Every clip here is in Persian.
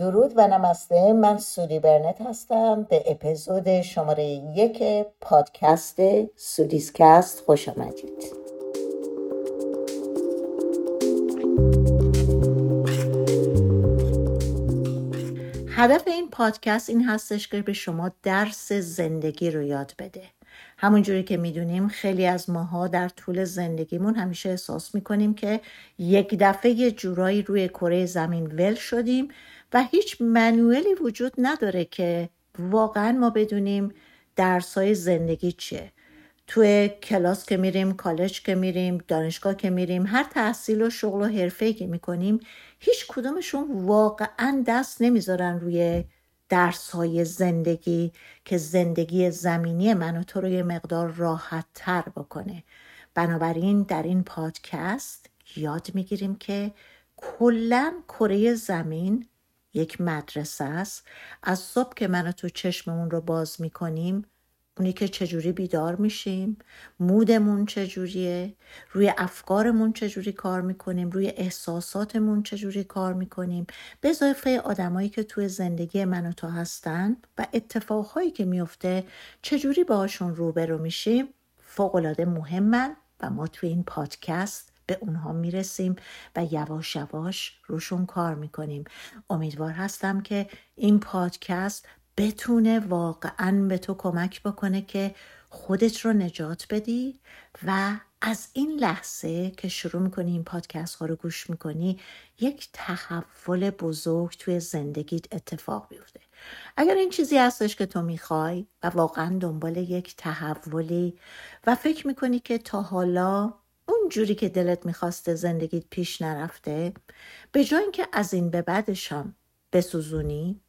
درود و نمسته. من سودی برنت هستم. به اپیزود شماره یک پادکست سودیسکست خوش آمدید. هدف این پادکست این هستش که به شما درس زندگی رو یاد بده. همونجوری که می‌دونیم خیلی از ماها در طول زندگیمون همیشه احساس می‌کنیم که یک دفعه جورایی روی کره زمین ول شدیم. و هیچ منویلی وجود نداره که واقعا ما بدونیم درسای زندگی چیه. توی کلاس که میریم کالج که میریم دانشگاه که میریم هر تحصیل و شغل و حرفه که می‌کنیم هیچ کدومشون واقعا دست نمی‌ذارن روی درس های زندگی که زندگی زمینی من و تو رو یه مقدار راحت تر بکنه. بنابراین در این پادکست یاد می‌گیریم که کلا کره زمین یک مدرسه است. از صبح که من تو چشممون رو باز می‌کنیم اونی که چجوری بیدار میشیم مودمون چجوریه روی افکارمون چجوری کار می‌کنیم روی احساساتمون چجوری کار می‌کنیم. به اضافه آدمایی که توی زندگی من و تو هستن و اتفاقهایی که میفته چجوری باشون روبرو میشیم فوقالعاده مهمن و ما توی این پادکست به اونها می‌رسیم و یواش یواش روشون کار می‌کنیم. امیدوار هستم که این پادکست بتونه واقعا به تو کمک بکنه که خودت رو نجات بدی و از این لحظه که شروع می‌کنی این پادکست ها رو گوش می‌کنی یک تحول بزرگ توی زندگیت اتفاق بیفته. اگر این چیزی هستش که تو می‌خوای و واقعا دنبال یک تحولی و فکر می‌کنی که تا حالا جوری که دلت می‌خواسته زندگیت پیش نرفته به جای اینکه از این به بعدشم بسوزونی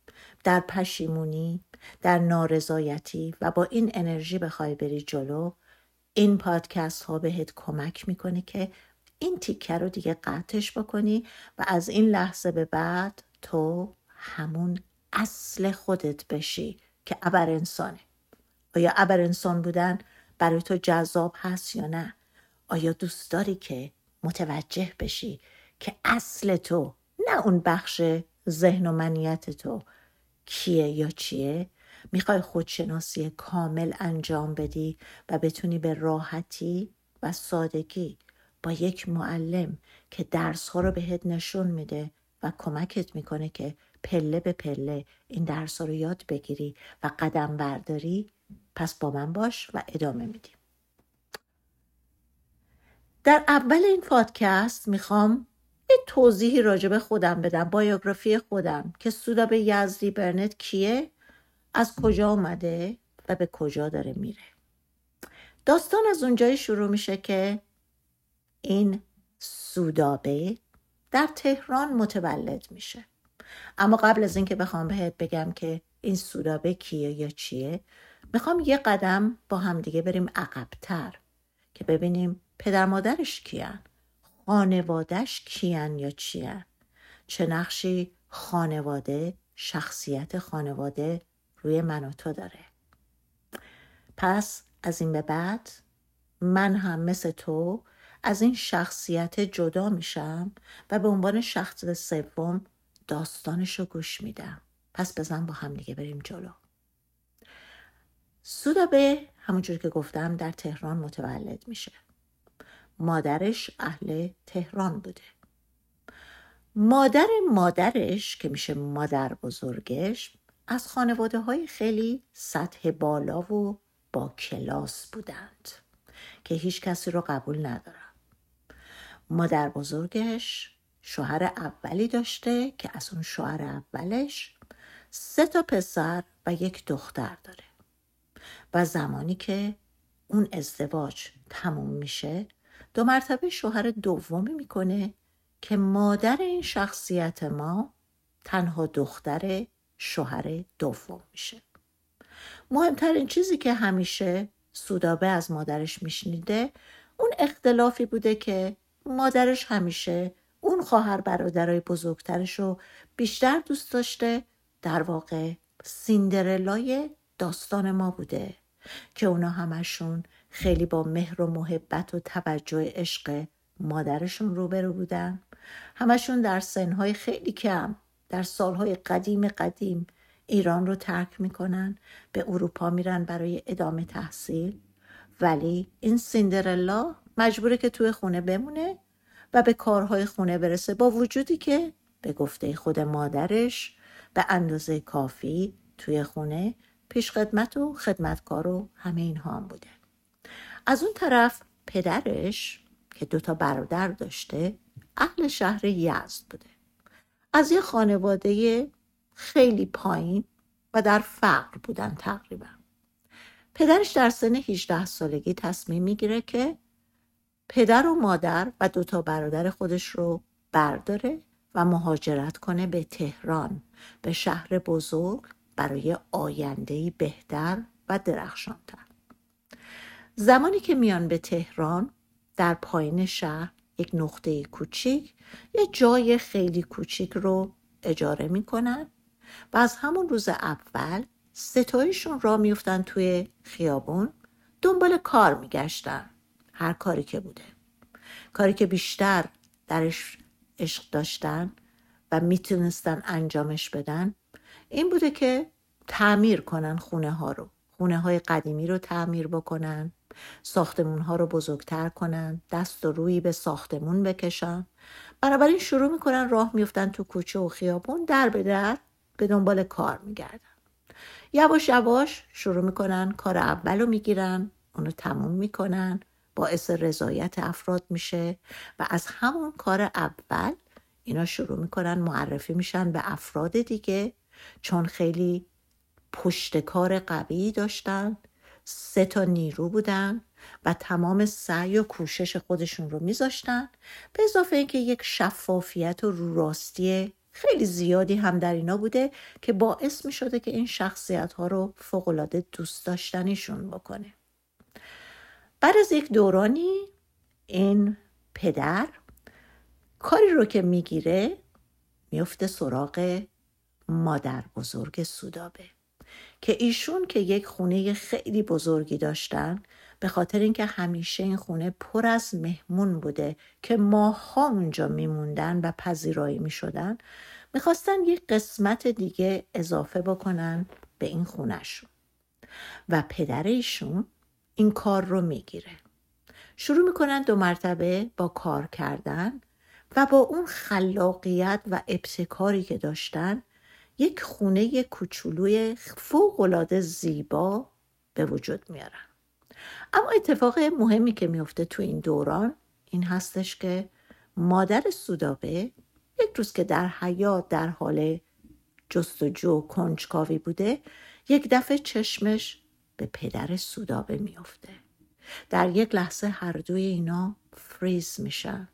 در پشیمونی در نارضایتی و با این انرژی بخوای بری جلو این پادکست ها بهت کمک می‌کنه که این تیکه رو دیگه قطعش بکنی و از این لحظه به بعد تو همون اصل خودت بشی که ابر انسانه. آیا ابر انسان بودن برای تو جذاب هست یا نه؟ آیا دوست داری که متوجه بشی که اصل تو نه اون بخش ذهن و منیت تو کیه یا چیه؟ می‌خوای خودشناسی کامل انجام بدی و بتونی به راحتی و سادگی با یک معلم که درس ها رو بهت نشون میده و کمکت می‌کنه که پله به پله این درس ها رو یاد بگیری و قدم برداری پس با من باش و ادامه میدیم. در اول این پادکست می‌خوام یه توضیحی راجع به خودم بدم بایوگرافی خودم که سودابه یزدی برنت کیه از کجا اومده و به کجا داره میره. داستان از اونجایی شروع میشه که این سودابه در تهران متولد میشه. اما قبل از اینکه بخوام بهت بگم که این سودابه کیه یا چیه می‌خوام یه قدم با همدیگه بریم عقبتر که ببینیم پدر مادرش کیان؟ خانوادهش کیان یا چیان چه نقشی خانواده شخصیت خانواده روی من و تو داره؟ پس از این به بعد من هم مثل تو از این شخصیت جدا میشم و به عنوان شخص سوم داستانش رو گوش میدم. پس بزن با هم دیگه بریم جلو. سودابه همونجور که گفتم در تهران متولد میشه. مادرش اهل تهران بوده. مادر مادرش که میشه مادر بزرگش از خانواده های خیلی سطح بالا و با کلاس بودند که هیچ کسی رو قبول ندارم مادر بزرگش شوهر اولی داشته که از اون شوهر اولش سه تا پسر و یک دختر داره. و زمانی که اون ازدواج تموم میشه دو مرتبه شوهر دومی می‌کنه که مادر این شخصیت ما تنها دختر شوهر دوم میشه. مهمترین چیزی که همیشه سودابه از مادرش میشنیده اون اختلافی بوده که مادرش همیشه اون خواهر برادرای بزرگترش رو بیشتر دوست داشته در واقع سیندرلای داستان ما بوده که اونا همشون خیلی با مهر و محبت و توجه عشق مادرشون روبرو بودن همشون در سنهای خیلی کم در سالهای قدیم قدیم ایران رو ترک می‌کنن به اروپا میرن برای ادامه تحصیل. ولی این سیندرلا مجبوره که توی خونه بمونه و به کارهای خونه برسه با وجودی که به گفته خود مادرش به اندازه کافی توی خونه پیش خدمت و خدمتکار و همه اینها هم بوده. از اون طرف پدرش که دوتا برادر داشته اهل شهر یزد بوده. از یه خانواده خیلی پایین و در فقر بودن تقریبا. پدرش در سن 18 سالگی تصمیم می‌گیره که پدر و مادر و دوتا برادر خودش رو برداره و مهاجرت کنه به تهران به شهر بزرگ برای آیندهی بهتر و درخشانتر. زمانی که میان به تهران در پایین شهر یک نقطه کوچیک یه جای خیلی کوچیک رو اجاره می‌کنن و از همون روز اول ستایشون را میفتن توی خیابون دنبال کار میگشتن. هر کاری که بوده. کاری که بیشتر درش عشق داشتن و می‌تونستن انجامش بدن این بوده که تعمیر کنن خونه ها رو. خونه های قدیمی رو تعمیر بکنن. ساختمون ها رو بزرگتر کنن دست و روی به ساختمون بکشن. بنابراین شروع می‌کنن راه میفتن تو کوچه و خیابون در به در به دنبال کار میگردن. یواش یواش شروع می‌کنن کار اول رو می‌گیرن اونو تموم می‌کنن باعث رضایت افراد میشه و از همون کار اول اینا شروع می‌کنن معرفی میشن به افراد دیگه چون خیلی پشتکار قوی داشتن. سه تا نیرو بودن و تمام سعی و کوشش خودشون رو میذاشتن. به اضافه اینکه یک شفافیت و روراستی خیلی زیادی هم در اینا بوده که باعث می شده که این شخصیت ها رو فوقلاده دوست داشتنیشون بکنه. بعد از یک دورانی این پدر کاری رو که می‌گیره میفته سراغ مادر بزرگ سودابه. که ایشون که یک خونه خیلی بزرگی داشتن به خاطر اینکه همیشه این خونه پر از مهمون بوده که ماها اونجا میموندن و پذیرایی می‌شدن می‌خواستن یک قسمت دیگه اضافه بکنن به این خونهشون. و پدر ایشون این کار رو می‌گیره. شروع می‌کنن دو مرتبه با کار کردن و با اون خلاقیت و ابتکاری که داشتن یک خونه کوچولوی فوقالعاده زیبا به وجود میارن. اما اتفاق مهمی که میفته تو این دوران این هستش که مادر سودابه یک روز که در حیات در حال جستجو کنجکاوی بوده یک دفعه چشمش به پدر سودابه میفته در یک لحظه هر دوی اینا فریز میشن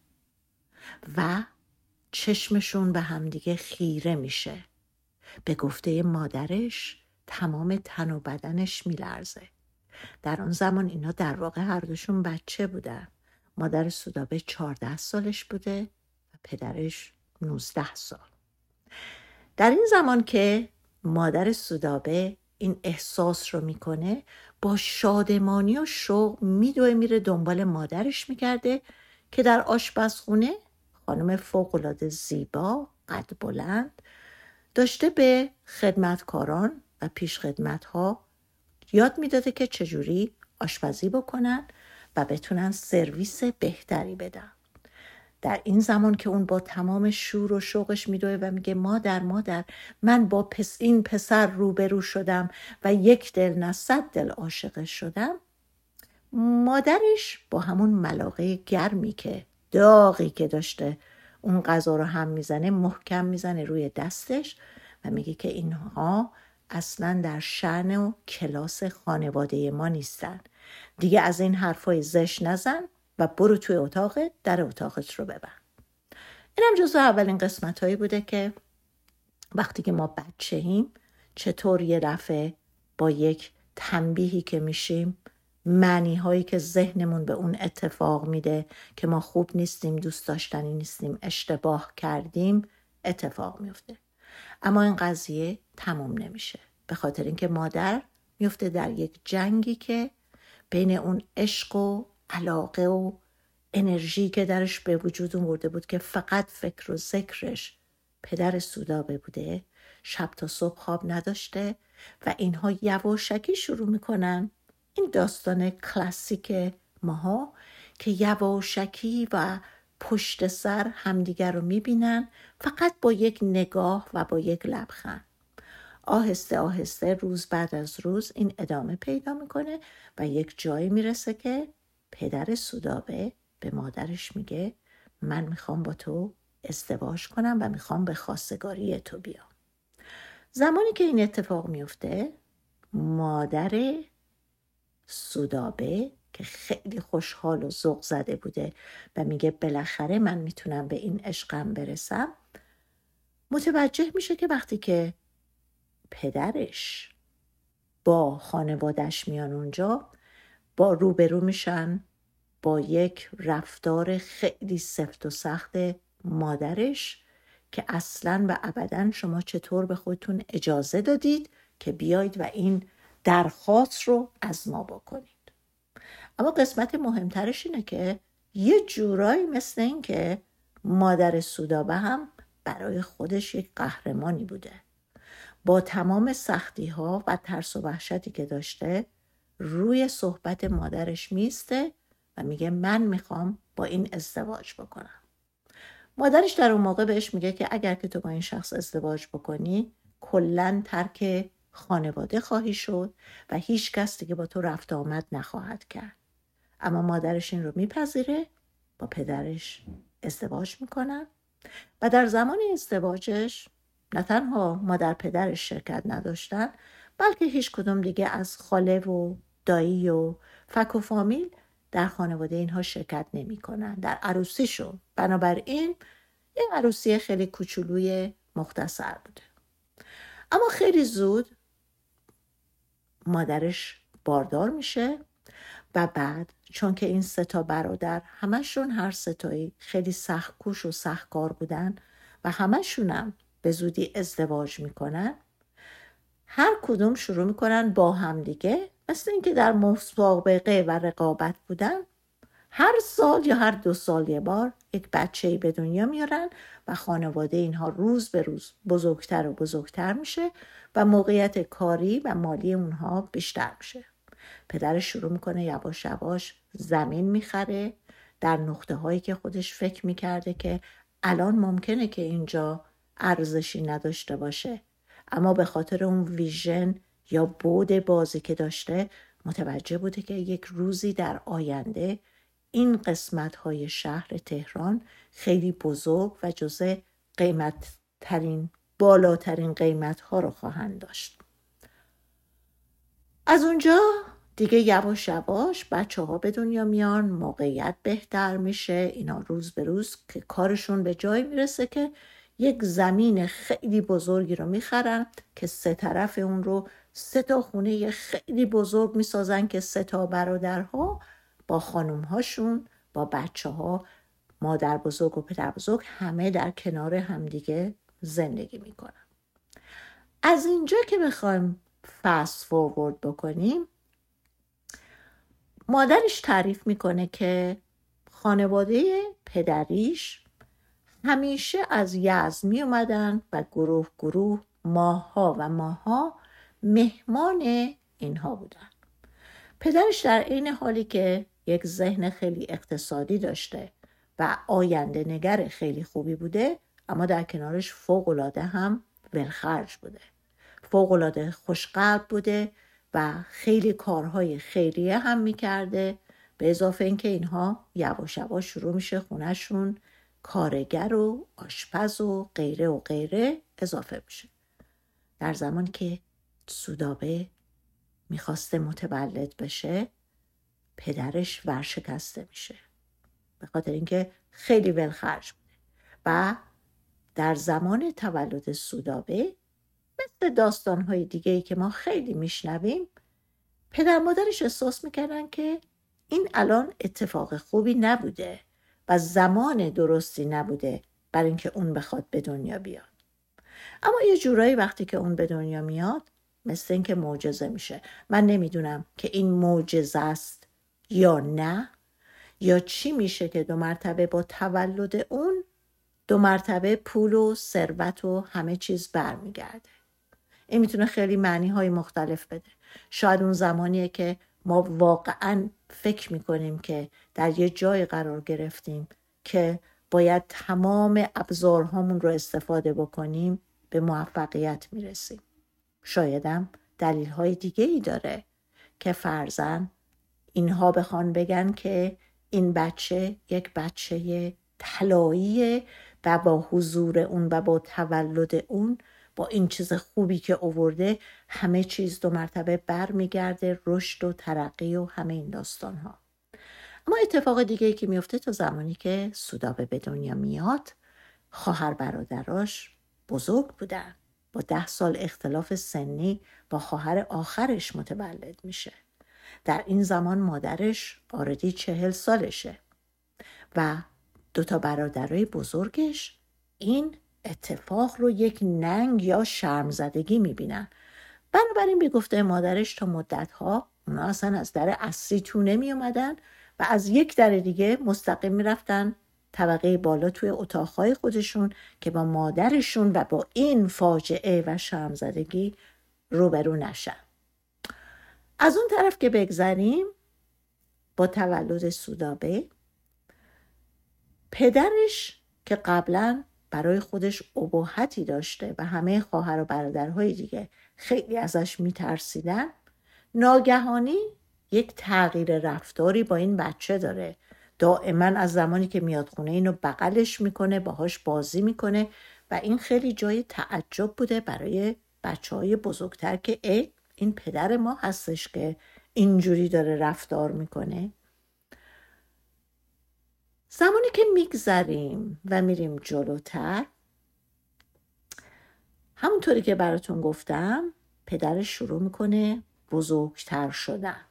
و چشمشون به همدیگه خیره میشه. به گفته مادرش تمام تن و بدنش میلرزه. در آن زمان اینا در واقع هر دوشون بچه بودن. مادر سودابه چهارده سالش بوده و پدرش نوزده سال. در این زمان که مادر سودابه این احساس رو می‌کنه با شادمانی و شوق میدوه میره دنبال مادرش می‌کرده که در آشپزخونه خانم فوقالعاده زیبا قد بلند داشته به خدمتکاران و پیش ها یاد می‌داده که چجوری آشپزی بکنن و بتونن سرویس بهتری بدن. در این زمان که اون با تمام شور و شوقش میدوه و میگه مادر مادر من با پس این پسر روبرو شدم و یک دل نه صد دل عاشقش شدم مادرش با همون ملاقه گرمی که داغی که داشته اون غذا رو هم می‌زنه محکم می‌زنه روی دستش و میگه که اینها اصلا در شعن و کلاس خانواده ما نیستن. دیگه از این حرفای زش نزن و برو توی اتاق در اتاقت رو ببن اینم جزو اولین قسمت هایی بوده که وقتی که ما بچه ایم چطور یه دفعه با یک تنبیهی که میشیم معنی هایی که ذهنمون به اون اتفاق میده که ما خوب نیستیم دوست داشتنی نیستیم اشتباه کردیم اتفاق میفته اما این قضیه تموم نمیشه. به خاطر اینکه مادر میفته در یک جنگی که بین اون عشق و علاقه و انرژی که درش به وجود اومده بود که فقط فکر و ذکرش پدر سودابه بوده شب تا صبح خواب نداشته و اینها یواشکی شروع می‌کنن این داستان کلاسیک ماها که یواشکی و پشت سر همدیگر رو می‌بینن فقط با یک نگاه و با یک لبخند. آهسته آهسته روز بعد از روز این ادامه پیدا می‌کنه و یک جایی می‌رسه که پدر سودابه به مادرش میگه من می‌خوام با تو ازدواج کنم و می‌خوام به خواستگاری تو بیام. زمانی که این اتفاق میفته مادر سودابه که خیلی خوشحال و ذوق زده بوده و میگه بالاخره من می‌تونم به این عشقم برسم. متوجه میشه که وقتی که پدرش با خانوادش میان اونجا با روبرو میشن با یک رفتار خیلی سفت و سخت مادرش که اصلا و ابدا شما چطور به خودتون اجازه دادید که بیاید و این درخواست رو از ما بکنید. اما قسمت مهمترش اینه که یه جورایی مثل این که مادر سودابه هم برای خودش یک قهرمانی بوده. با تمام سختی ها و ترس و وحشتی که داشته روی صحبت مادرش میسته و میگه من می‌خوام با این ازدواج بکنم. مادرش در اون موقع بهش میگه که اگر که تو با این شخص ازدواج بکنی کلا ترک خانواده خواهی شد و هیچ کس دیگه با تو رفت آمد نخواهد کرد. اما مادرش این رو میپذیره با پدرش ازدواج می‌کنن. و در زمان ازدواجش نه تنها مادر پدرش شرکت نداشتن بلکه هیچ کدوم دیگه از خاله و دایی و فک و فامیل در خانواده اینها شرکت نمی‌کنن. در عروسیشون. بنابراین یه عروسی خیلی کوچولوی مختصر بوده. اما خیلی زود مادرش باردار میشه و بعد چون که این ستا برادر همشون هر ستایی خیلی سخت کوش و سخت کار بودن و همشونم به زودی ازدواج می‌کنن هر کدوم شروع می‌کنن با هم دیگه مثل اینکه در مسابقه و رقابت بودن هر سال یا هر دو سال یه بار یک بچه به دنیا میارن و خانواده اینها روز به روز بزرگتر و بزرگتر میشه و موقعیت کاری و مالی اونها بیشتر میشه. پدرش شروع می‌کنه یواش یواش زمین می‌خره در نقطه هایی که خودش فکر می‌کرده که الان ممکنه که اینجا ارزشی نداشته باشه. اما به خاطر اون ویژن یا بود بازی که داشته متوجه بوده که یک روزی در آینده این قسمت های شهر تهران خیلی بزرگ و جزء قیمت ترین بالاترین قیمت ها رو خواهند داشت. از اونجا دیگه یواش یواش بچه ها به دنیا میان موقعیت بهتر میشه اینا روز به روز که کارشون به جای می‌رسه که یک زمین خیلی بزرگی رو می‌خرن که سه طرف اون رو سه تا خونه خیلی بزرگ می‌سازن که سه تا برادرها با خانوم هاشون با بچه ها مادر بزرگ و پدر بزرگ همه در کنار همدیگه زندگی می‌کنن. از اینجا که بخوایم فست فورورد بکنیم مادرش تعریف می‌کنه که خانواده پدریش همیشه از یزد می اومدن و گروه گروه ماها و ماها مهمان اینها بودن. پدرش در این حالی که یک ذهن خیلی اقتصادی داشته و آینده نگر خیلی خوبی بوده اما در کنارش فوقالعاده هم ولخرج بوده. فوقالعاده خوشقلب بوده و خیلی کارهای خیریه هم می‌کرده. به اضافه اینکه اینها یواش یواش شروع میشه خونهشون کارگر و آشپز و غیره و غیره اضافه میشه. در زمان که سودابه می‌خواسته متولد بشه پدرش ورشکسته میشه. به خاطر اینکه خیلی ولخرج بوده. و در زمان تولد سودابه مثل داستانهای دیگه ای که ما خیلی میشنویم پدر مادرش احساس می‌کردن که این الان اتفاق خوبی نبوده و زمان درستی نبوده برای اینکه اون بخواد به دنیا بیاد. اما یه جورایی وقتی که اون به دنیا میاد مثل اینکه معجزه میشه. من نمی‌دونم که این معجزه است یا نه؟ یا چی میشه که دو مرتبه با تولد اون دو مرتبه پول و ثروت و همه چیز برمیگرده؟ این می‌تونه خیلی معنی های مختلف بده. شاید اون زمانیه که ما واقعا فکر می‌کنیم که در یه جای قرار گرفتیم که باید تمام ابزارهامون رو استفاده بکنیم به موفقیت می‌رسیم. شایدم دلیل های دیگه ای داره که فرزن اینها بخوان بگن که این بچه یک بچه طلاییه و با حضور اون و با تولد اون با این چیز خوبی که اوورده همه چیز دو مرتبه برمیگرده رشد و ترقی و همه این داستان ها اما اتفاق دیگه ای که میفته تا زمانی که سودابه به دنیا میاد خواهر برادراش بزرگ بودن. با ده سال اختلاف سنی با خواهر آخرش متولد میشه. در این زمان مادرش آردی چهل سالشه و دوتا برادرای بزرگش این اتفاق رو یک ننگ یا شرمزدگی می‌بینن. بنابراین به گفته مادرش تا مدت ها اونا اصلا از در اصلی تو نمی اومدن و از یک در دیگه مستقیم می‌رفتن طبقه بالا توی اتاقهای خودشون که با مادرشون و با این فاجعه و شرمزدگی روبرو نشن. از اون طرف که بگذریم با تولد سودابه پدرش که قبلا برای خودش ابهتی داشته و همه خواهر و برادرهای دیگه خیلی ازش میترسیدن ناگهانی یک تغییر رفتاری با این بچه داره. دائما از زمانی که میاد خونه اینو بغلش می‌کنه باهاش بازی می‌کنه و این خیلی جای تعجب بوده برای بچه های بزرگتر که ای این پدر ما هستش که اینجوری داره رفتار می‌کنه. زمانی که میگذریم و میریم جلوتر همونطوری که براتون گفتم پدرش شروع می‌کنه بزرگتر شدن.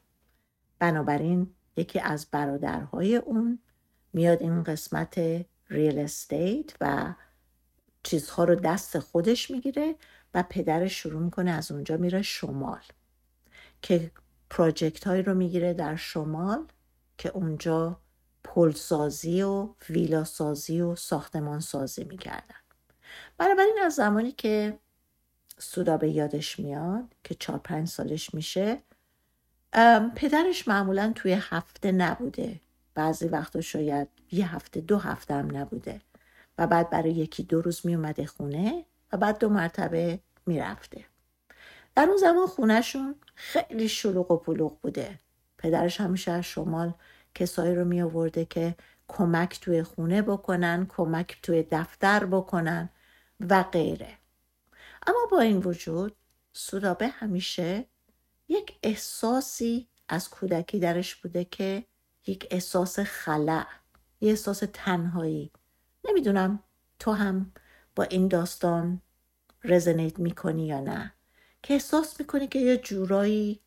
بنابراین یکی از برادرهای اون میاد این قسمت ریل استیت و چیزها رو دست خودش می‌گیره و پدرش شروع می‌کنه از اونجا میره شمال که پراجکت هایی رو می‌گیره در شمال که اونجا پلسازی و ویلا سازی و ساختمان سازی می‌کردن. بنابراین از زمانی که سودا به یادش میاد که چهار پنج سالش میشه پدرش معمولا توی هفته نبوده. بعضی وقتا شاید یه هفته دو هفته هم نبوده. و بعد برای یکی دو روز میومده خونه و بعد دو مرتبه می‌رفته. در اون زمان خونهشون خیلی شلوغ و پلوغ بوده. پدرش همیشه از شمال کسایی رو می آورده که کمک توی خونه بکنن کمک توی دفتر بکنن و غیره. اما با این وجود سودابه همیشه یک احساسی از کودکی درش بوده که یک احساس خلع یه احساس تنهایی. نمی‌دونم تو هم با این داستان رزنیت می‌کنی یا نه. که احساس می‌کنی که یه جورایی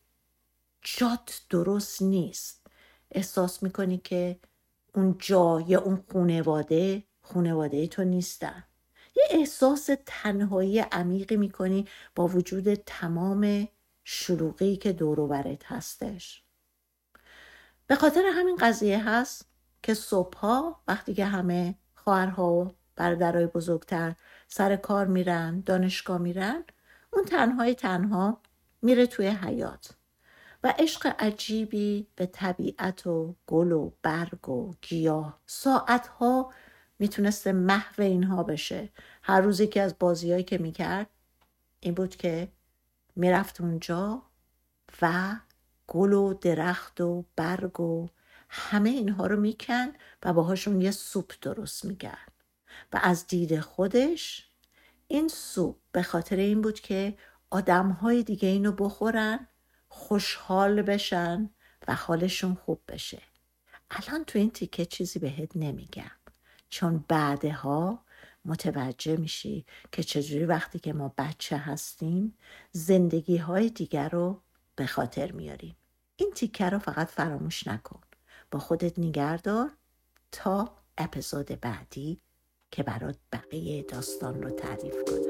جات درست نیست. احساس می‌کنی که اون جا یا اون خونواده خونواده تو نیستن. یه احساس تنهایی عمیقی می‌کنی با وجود تمام شلوغی که دور برت هستش. به خاطر همین قضیه هست که صبحها وقتی که همه خواهرها و برادرای بزرگتر. سر کار میرن دانشگاه میرن. اون تنهای تنها میره توی حیات و عشق عجیبی به طبیعت و گل و برگ و گیاه. ساعتها می‌تونسته محو اینها بشه. هر روزی که از بازیهایی که می‌کرد این بود که می‌رفت اونجا و گل و درخت و برگ و همه اینها رو میکن و باهاشون یه سوپ درست می‌کرد. و از دید خودش. این سوپ به خاطر این بود که آدم های دیگه اینو بخورن خوشحال بشن و حالشون خوب بشه. الان تو این تیکه چیزی بهت نمیگم. چون بعدها متوجه میشی که چجوری وقتی که ما بچه هستیم زندگی های دیگر رو به خاطر میاریم. این تیکه رو فقط فراموش نکن. با خودت نگردار تا اپیزود بعدی که برات بقیه داستان رو تعریف کنم.